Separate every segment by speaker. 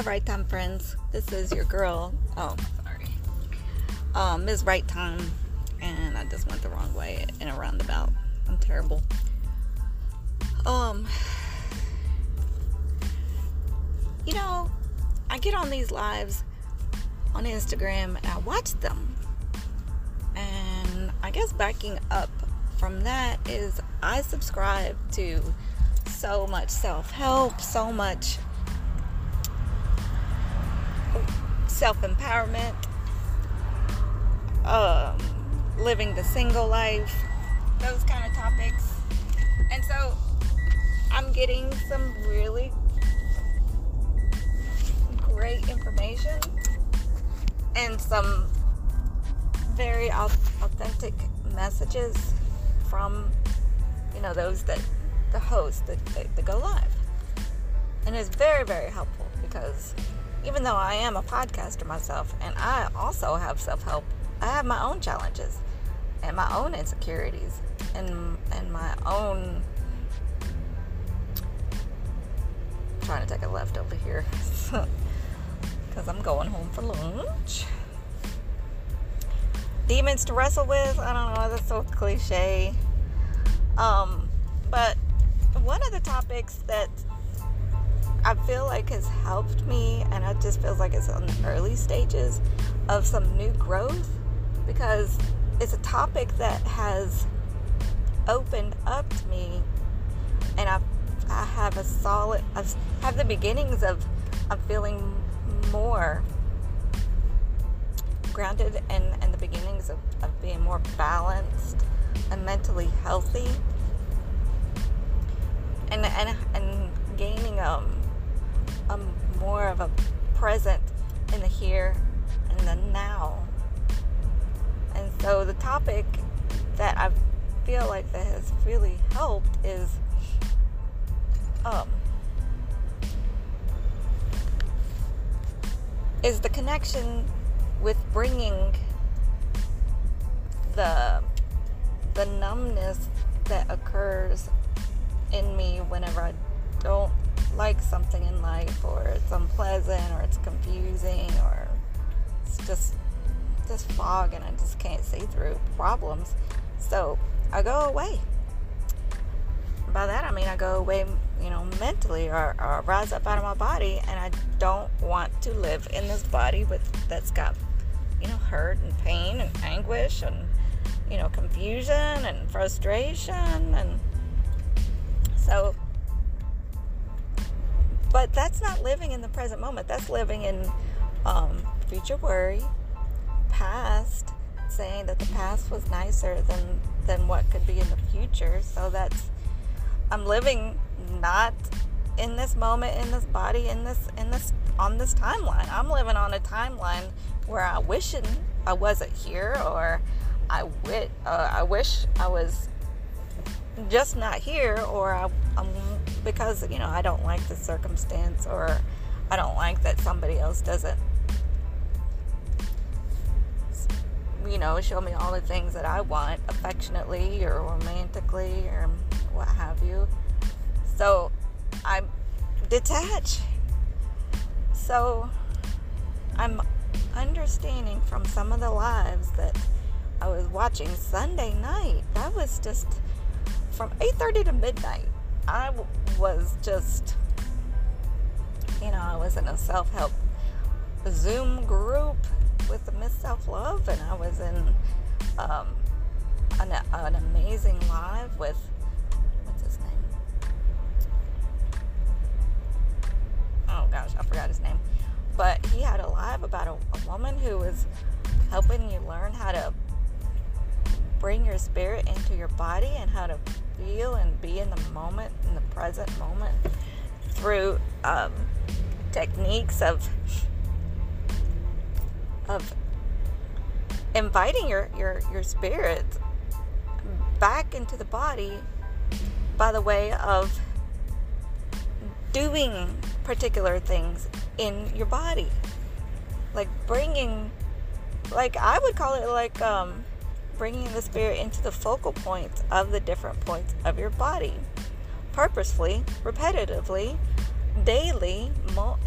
Speaker 1: Hi, Right Time friends. This is your girl. Oh, sorry. Um, Ms. Right Time, and I just went the wrong way in a roundabout. I'm terrible. Um, you know, I get on these lives on Instagram and I watch them, and I guess backing up from that is I subscribe to so much self help, so much self empowerment, um, living the single life, those kind of topics. And so I'm getting some really great information and some very authentic messages from you know those that the hosts that, that, that go live and it's very very helpful because even though I am a podcaster myself and I also have self help, I have my own challenges and my own insecurities and and my own I'm trying to take a left over here because I'm going home for lunch. Demons to wrestle with, I don't know, that's so cliche. Um, but one of the topics that I feel like has helped me, and it just feels like it's on the early stages of some new growth because it's a topic that has opened up to me, and I I have a solid I have the beginnings of of feeling more grounded and and the beginnings of, of being more balanced and mentally healthy. And and and gaining um a more of a present in the here and the now. And so the topic that I feel like that has really helped is um is the connection with bringing the the numbness that occurs in me whenever I don't like something in life or it's unpleasant or it's confusing or it's just this fog and I just can't see through problems. So I go away. By that I mean I go away, you know, mentally or, or rise up out of my body and I don't want to live in this body with that's got, you know, hurt and pain and anguish and, you know, confusion and frustration and so but that's not living in the present moment. That's living in um, future worry, past, saying that the past was nicer than than what could be in the future. So that's I'm living not in this moment, in this body, in this in this on this timeline. I'm living on a timeline where I wishing I wasn't here, or I wit uh, I wish I was just not here, or I, I'm because you know I don't like the circumstance or I don't like that somebody else doesn't you know show me all the things that I want affectionately or romantically or what have you. So I'm detach. So I'm understanding from some of the lives that I was watching Sunday night. That was just from 8:30 to midnight. I was just, you know, I was in a self help Zoom group with Miss Self Love, and I was in um, an, an amazing live with, what's his name? Oh gosh, I forgot his name. But he had a live about a, a woman who was helping you learn how to bring your spirit into your body and how to feel and be in the moment, in the present moment, through um, techniques of of inviting your, your your spirit back into the body by the way of doing particular things in your body. Like bringing like i would call it like um bringing the spirit into the focal points of the different points of your body. Purposefully, repetitively, daily,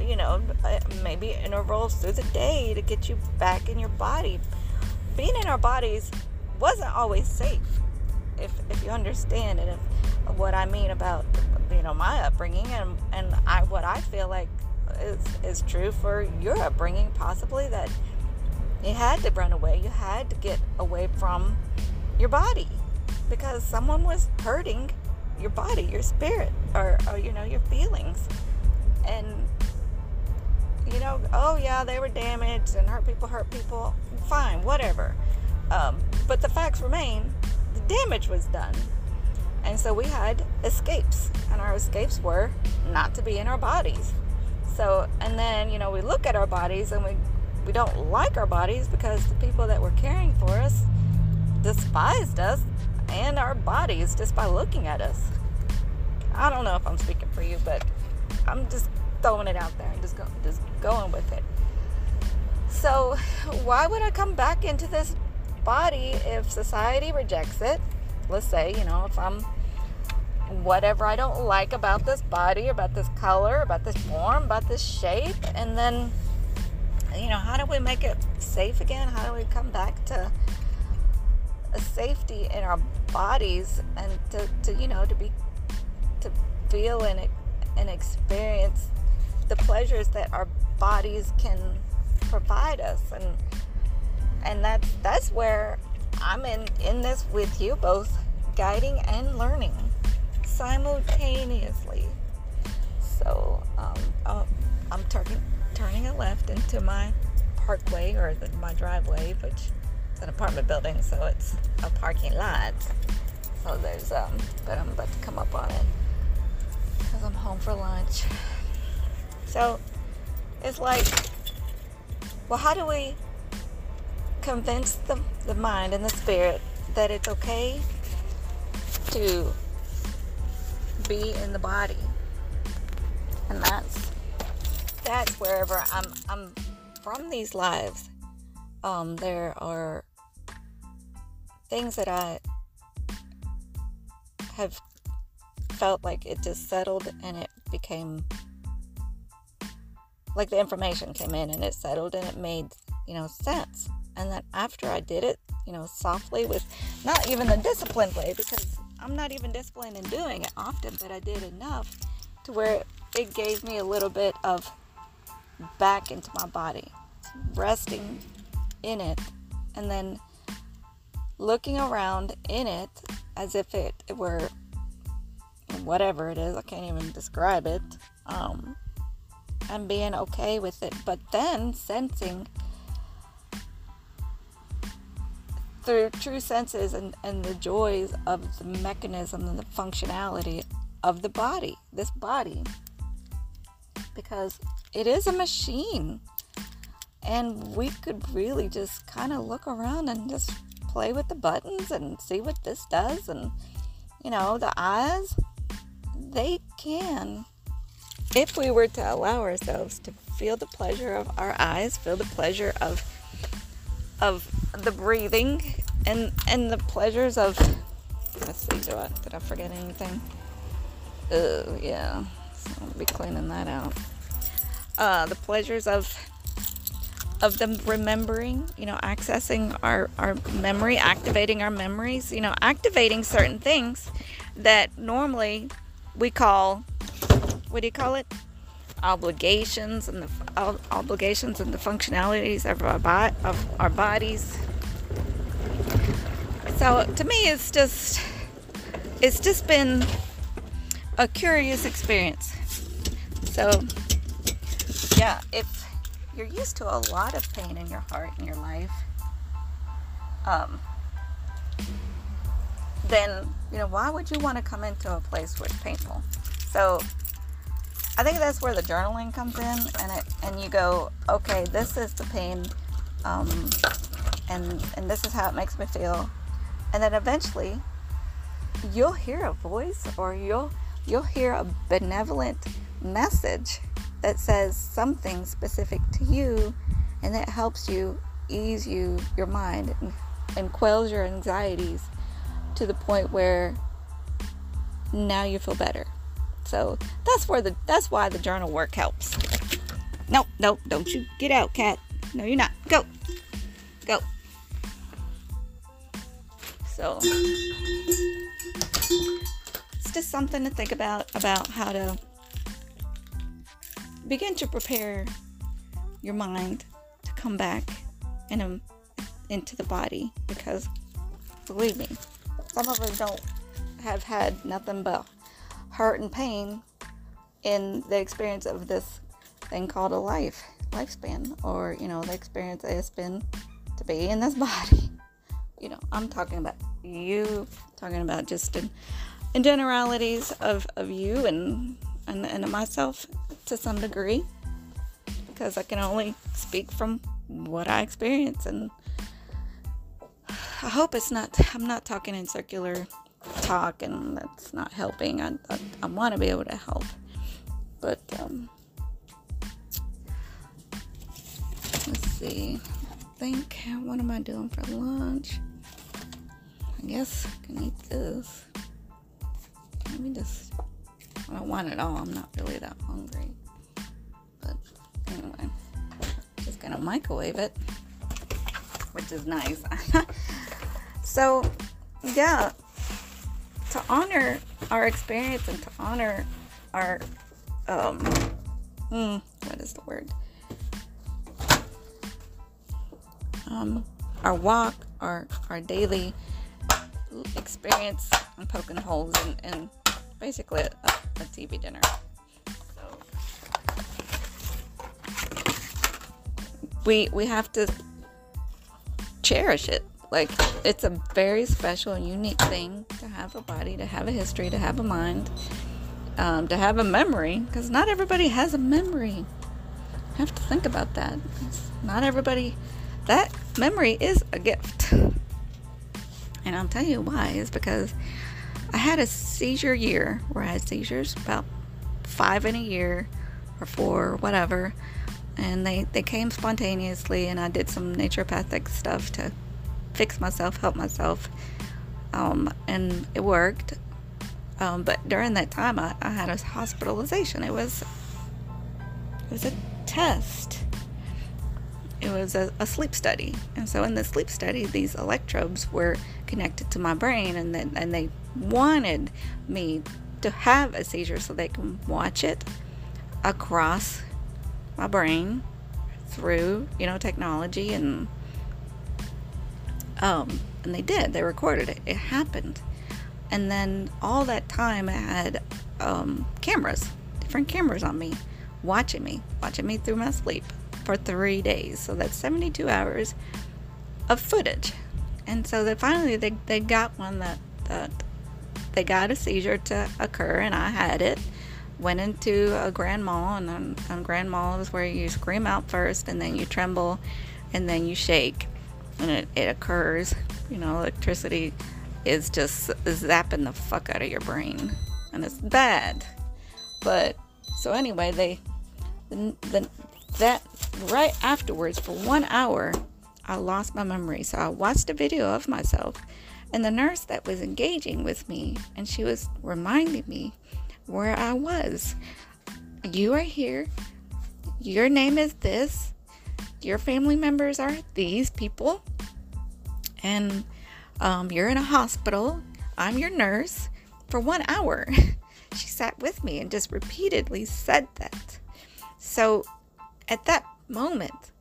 Speaker 1: you know, uh, maybe intervals through the day to get you back in your body. Being in our bodies wasn't always safe, if, if you understand it, if, what I mean about, you know, my upbringing and, and I, what I feel like is, is true for your upbringing, possibly that you had to run away, you had to get away from your body because someone was hurting your body, your spirit, or, or you know, your feelings and you know, oh yeah, they were damaged and hurt people, hurt people. Fine, whatever. Um, but the facts remain: the damage was done, and so we had escapes, and our escapes were not to be in our bodies. So, and then you know, we look at our bodies and we we don't like our bodies because the people that were caring for us despised us and our bodies just by looking at us. I don't know if I'm speaking for you, but I'm just throwing it out there and just go, just going with it. So, why would I come back into this body if society rejects it? Let's say, you know, if I'm whatever I don't like about this body, about this color, about this form, about this shape, and then, you know, how do we make it safe again? How do we come back to safety in our bodies and to, to you know, to be, to feel and and experience the pleasures that our bodies can provide us? And and that's that's where I'm in in this with you both guiding and learning simultaneously. So um, oh, I'm turning turning a left into my parkway or the, my driveway which is an apartment building so it's a parking lot so there's um but I'm about to come up on it because I'm home for lunch. So it's like, well, how do we convince the, the mind and the spirit that it's okay to be in the body? And that's that's wherever I'm I'm from these lives. Um, there are things that I have felt like it just settled and it became like the information came in and it settled and it made, you know, sense. And then after I did it, you know, softly with not even the disciplined way because I'm not even disciplined in doing it often, but I did enough to where it gave me a little bit of back into my body, resting in it, and then looking around in it as if it were whatever it is, I can't even describe it, um, and being okay with it. But then sensing through true senses and, and the joys of the mechanism and the functionality of the body, this body, because it is a machine. And we could really just kind of look around and just play with the buttons and see what this does. And, you know, the eyes, they can if we were to allow ourselves to feel the pleasure of our eyes, feel the pleasure of of the breathing and and the pleasures of let's see, do I did I forget anything? Oh yeah. So I'll be cleaning that out. Uh the pleasures of of them remembering, you know, accessing our, our memory, activating our memories, you know, activating certain things that normally we call what do you call it obligations and the obligations and the functionalities of our, bo- of our bodies so to me it's just it's just been a curious experience. So yeah if you're used to a lot of pain in your heart in your life um, then you know why would you want to come into a place where it's painful? So i think that's where the journaling comes in and it and you go okay this is the pain um, and and this is how it makes me feel. And then eventually you'll hear a voice or you'll you'll hear a benevolent message that says something specific to you and that helps you ease you your mind and, and quells your anxieties to the point where now you feel better. So that's where the that's why the journal work helps. No, no, don't you get out, cat. No, you're not. Go. Go. So just something to think about about how to begin to prepare your mind to come back and into the body because believe me, some of us don't have had nothing but hurt and pain in the experience of this thing called a life lifespan or you know the experience it's been to be in this body. You know i'm talking about you talking about just in, in generalities of, of you and, and and myself to some degree because i can only speak from what i experience and i hope it's not i'm not talking in circular talk and that's not helping. I, I, I want to be able to help but um let's see. I think what am i doing for lunch? I guess I can eat this. Let me just. I don't want it all. I'm not really that hungry. But anyway, just gonna microwave it, which is nice. so, yeah, to honor our experience and to honor our um, hmm, what is the word? Um, our walk, our our daily experience on poking holes and. in basically a, a TV dinner. So we we have to cherish it. Like it's a very special and unique thing to have a body, to have a history, to have a mind, um, to have a memory. Because not everybody has a memory. You have to think about that. It's not everybody. That memory is a gift. And I'll tell you why is because I had a seizure year where I had seizures about five in a year or four or whatever. And they, they came spontaneously, and I did some naturopathic stuff to fix myself, help myself. Um, and it worked. Um, but during that time, I, I had a hospitalization. It was it was a test it was a, a, sleep study. And so in the sleep study, these electrodes were connected to my brain, and then and they wanted me to have a seizure so they can watch it across my brain through you know technology and um and they did. They recorded it. It happened. And then all that time i had um cameras different cameras on me watching me watching me through my sleep for three days. So that's 72 hours of footage. And so that finally they, they got one that, that they got a seizure to occur, and I had it. Went into a grand mal, and on, on grand mal is where you scream out first, and then you tremble, and then you shake, and it, it occurs. You know, electricity is just zapping the fuck out of your brain, and it's bad. But so anyway, they the, the that right afterwards, for one hour, I lost my memory. So I watched a video of myself and the nurse that was engaging with me, and she was reminding me where I was. You are here. Your name is this. Your family members are these people. And um, you're in a hospital. I'm your nurse for one hour. she sat with me and just repeatedly said that. So at that moment,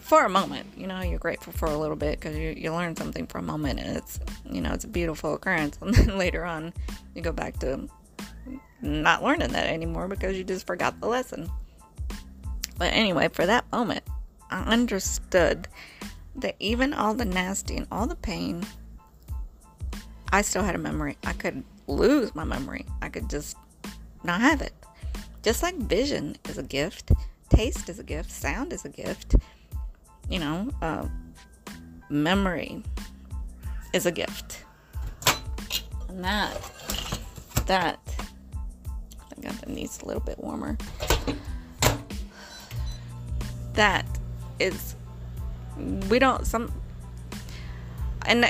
Speaker 1: for a moment, you know, you're grateful for a little bit because you, you learn something for a moment and it's, you know, it's a beautiful occurrence. And then later on, you go back to not learning that anymore because you just forgot the lesson. But anyway, for that moment, I understood that even all the nasty and all the pain, I still had a memory. I could lose my memory, I could just not have it. Just like vision is a gift, taste is a gift, sound is a gift, you know, uh, memory is a gift. And that, that, I got the needs a little bit warmer. That is, we don't, some, and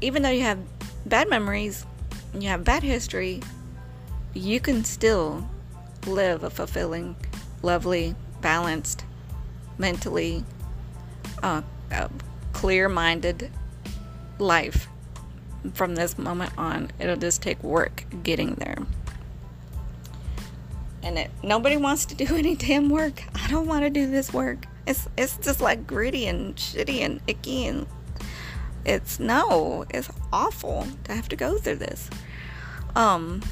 Speaker 1: even though you have bad memories, you have bad history, you can still live a fulfilling, lovely, balanced, mentally uh, uh, clear minded life from this moment on. It'll just take work getting there. And it, nobody wants to do any damn work. I don't want to do this work. It's it's just like gritty and shitty and icky and it's no, it's awful to have to go through this. Um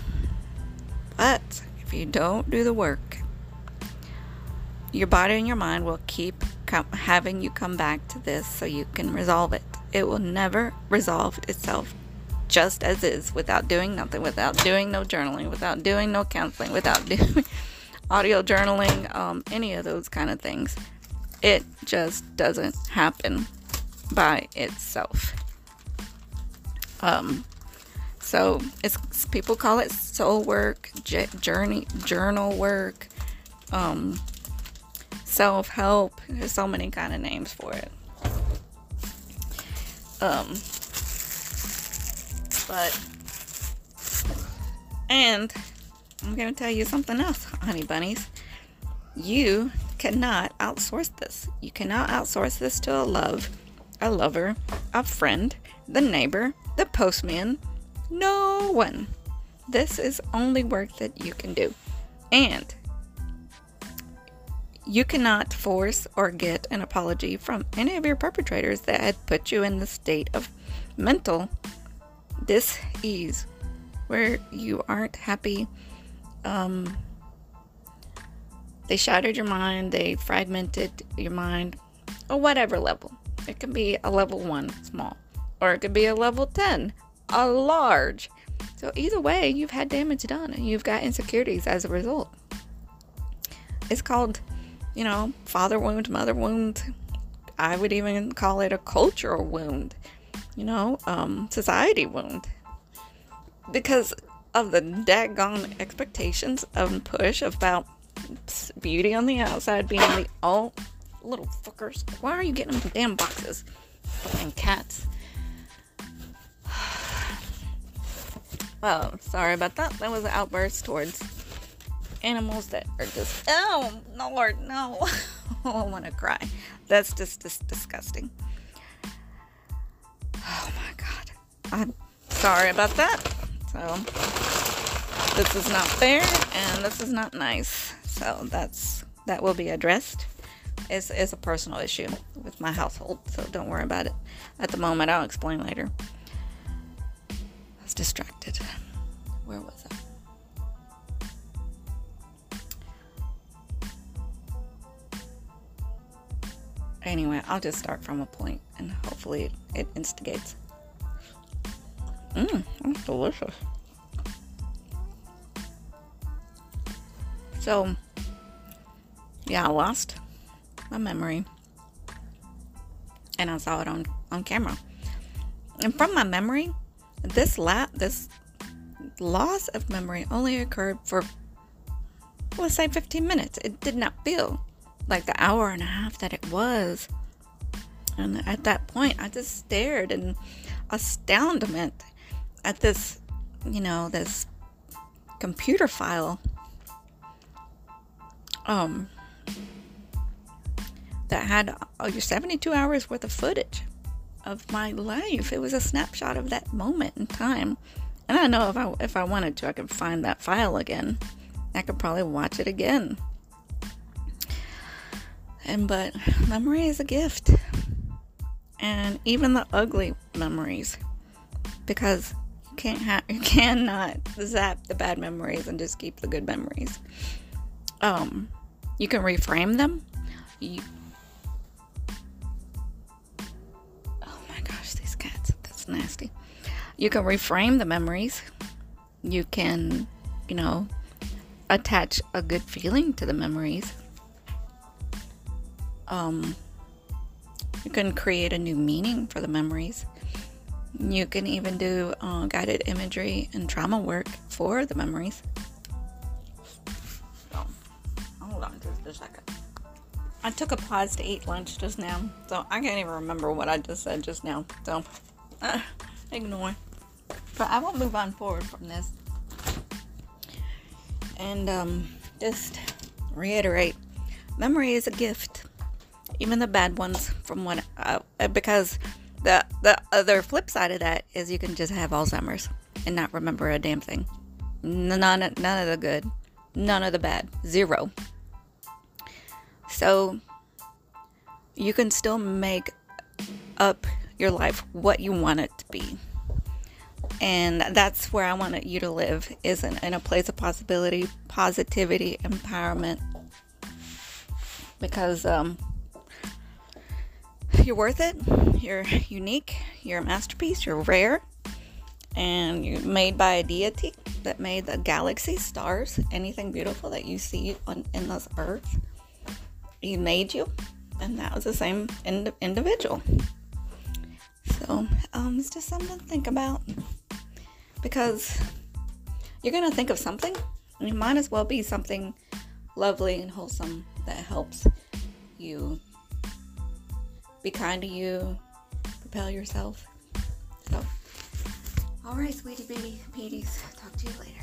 Speaker 1: but if you don't do the work, your body and your mind will keep com- having you come back to this so you can resolve it. It will never resolve itself just as is without doing nothing, without doing no journaling, without doing no counseling, without doing audio journaling, um, any of those kind of things. It just doesn't happen by itself. Um, so it's people call it soul work, journey, journal work, um, self help. There's so many kind of names for it. Um, but and I'm gonna tell you something else, honey bunnies. You cannot outsource this. You cannot outsource this to a love, a lover, a friend, the neighbor, the postman. No one. This is only work that you can do. And you cannot force or get an apology from any of your perpetrators that had put you in the state of mental dis-ease where you aren't happy um, they shattered your mind, they fragmented your mind, or whatever level. It can be a level one, small, or it could be a level 10, a large. So, either way, you've had damage done and you've got insecurities as a result. It's called, you know, father wound, mother wound. I would even call it a cultural wound, you know, um, society wound. Because of the daggone expectations of push about beauty on the outside being the all little fuckers. Why are you getting them damn boxes? Fucking cats. Oh, sorry about that. That was an outburst towards animals that are just oh Lord, no. I want to cry. That's just, just disgusting. Oh my god. I'm sorry about that. So this is not fair and this is not nice. So that's that will be addressed. It's, it's a personal issue with my household, so don't worry about it at the moment. I'll explain later. Was distracted. Where was I? Anyway, I'll just start from a point and hopefully it, it instigates. Mmm, that's delicious. So, yeah, I lost my memory. And I saw it on, on camera. And from my memory, this la- this loss of memory only occurred for let's say 15 minutes. It did not feel like the hour and a half that it was. And at that point, I just stared in astoundment at this, you know, this computer file um, that had uh, 72 hours worth of footage of my life. It was a snapshot of that moment in time. And I know if I if I wanted to, I could find that file again. I could probably watch it again. And but memory is a gift. And even the ugly memories because you can't have you cannot zap the bad memories and just keep the good memories. Um you can reframe them. You, nasty. You can reframe the memories. You can, you know, attach a good feeling to the memories. Um, you can create a new meaning for the memories. You can even do uh, guided imagery and trauma work for the memories. a second. I took a pause to eat lunch just now, so I can't even remember what I just said just now. So, uh, ignore. But I will move on forward from this. and um, just reiterate memory is a gift, even the bad ones. From what, uh, because the the other flip side of that is you can just have Alzheimer's and not remember a damn thing. None, none of the good, none of the bad, zero. So you can still make up your life what you want it to be. And that's where I want you to live, is in, in a place of possibility, positivity, empowerment. Because um, you're worth it. You're unique. You're a masterpiece. You're rare. And you're made by a deity that made the galaxy, stars, anything beautiful that you see on in this earth. He made you, and that was the same ind- individual. So um, it's just something to think about because you're gonna think of something, and it might as well be something lovely and wholesome that helps you be kind to you, propel yourself. So, all right, sweetie baby, Petey's. Talk to you later.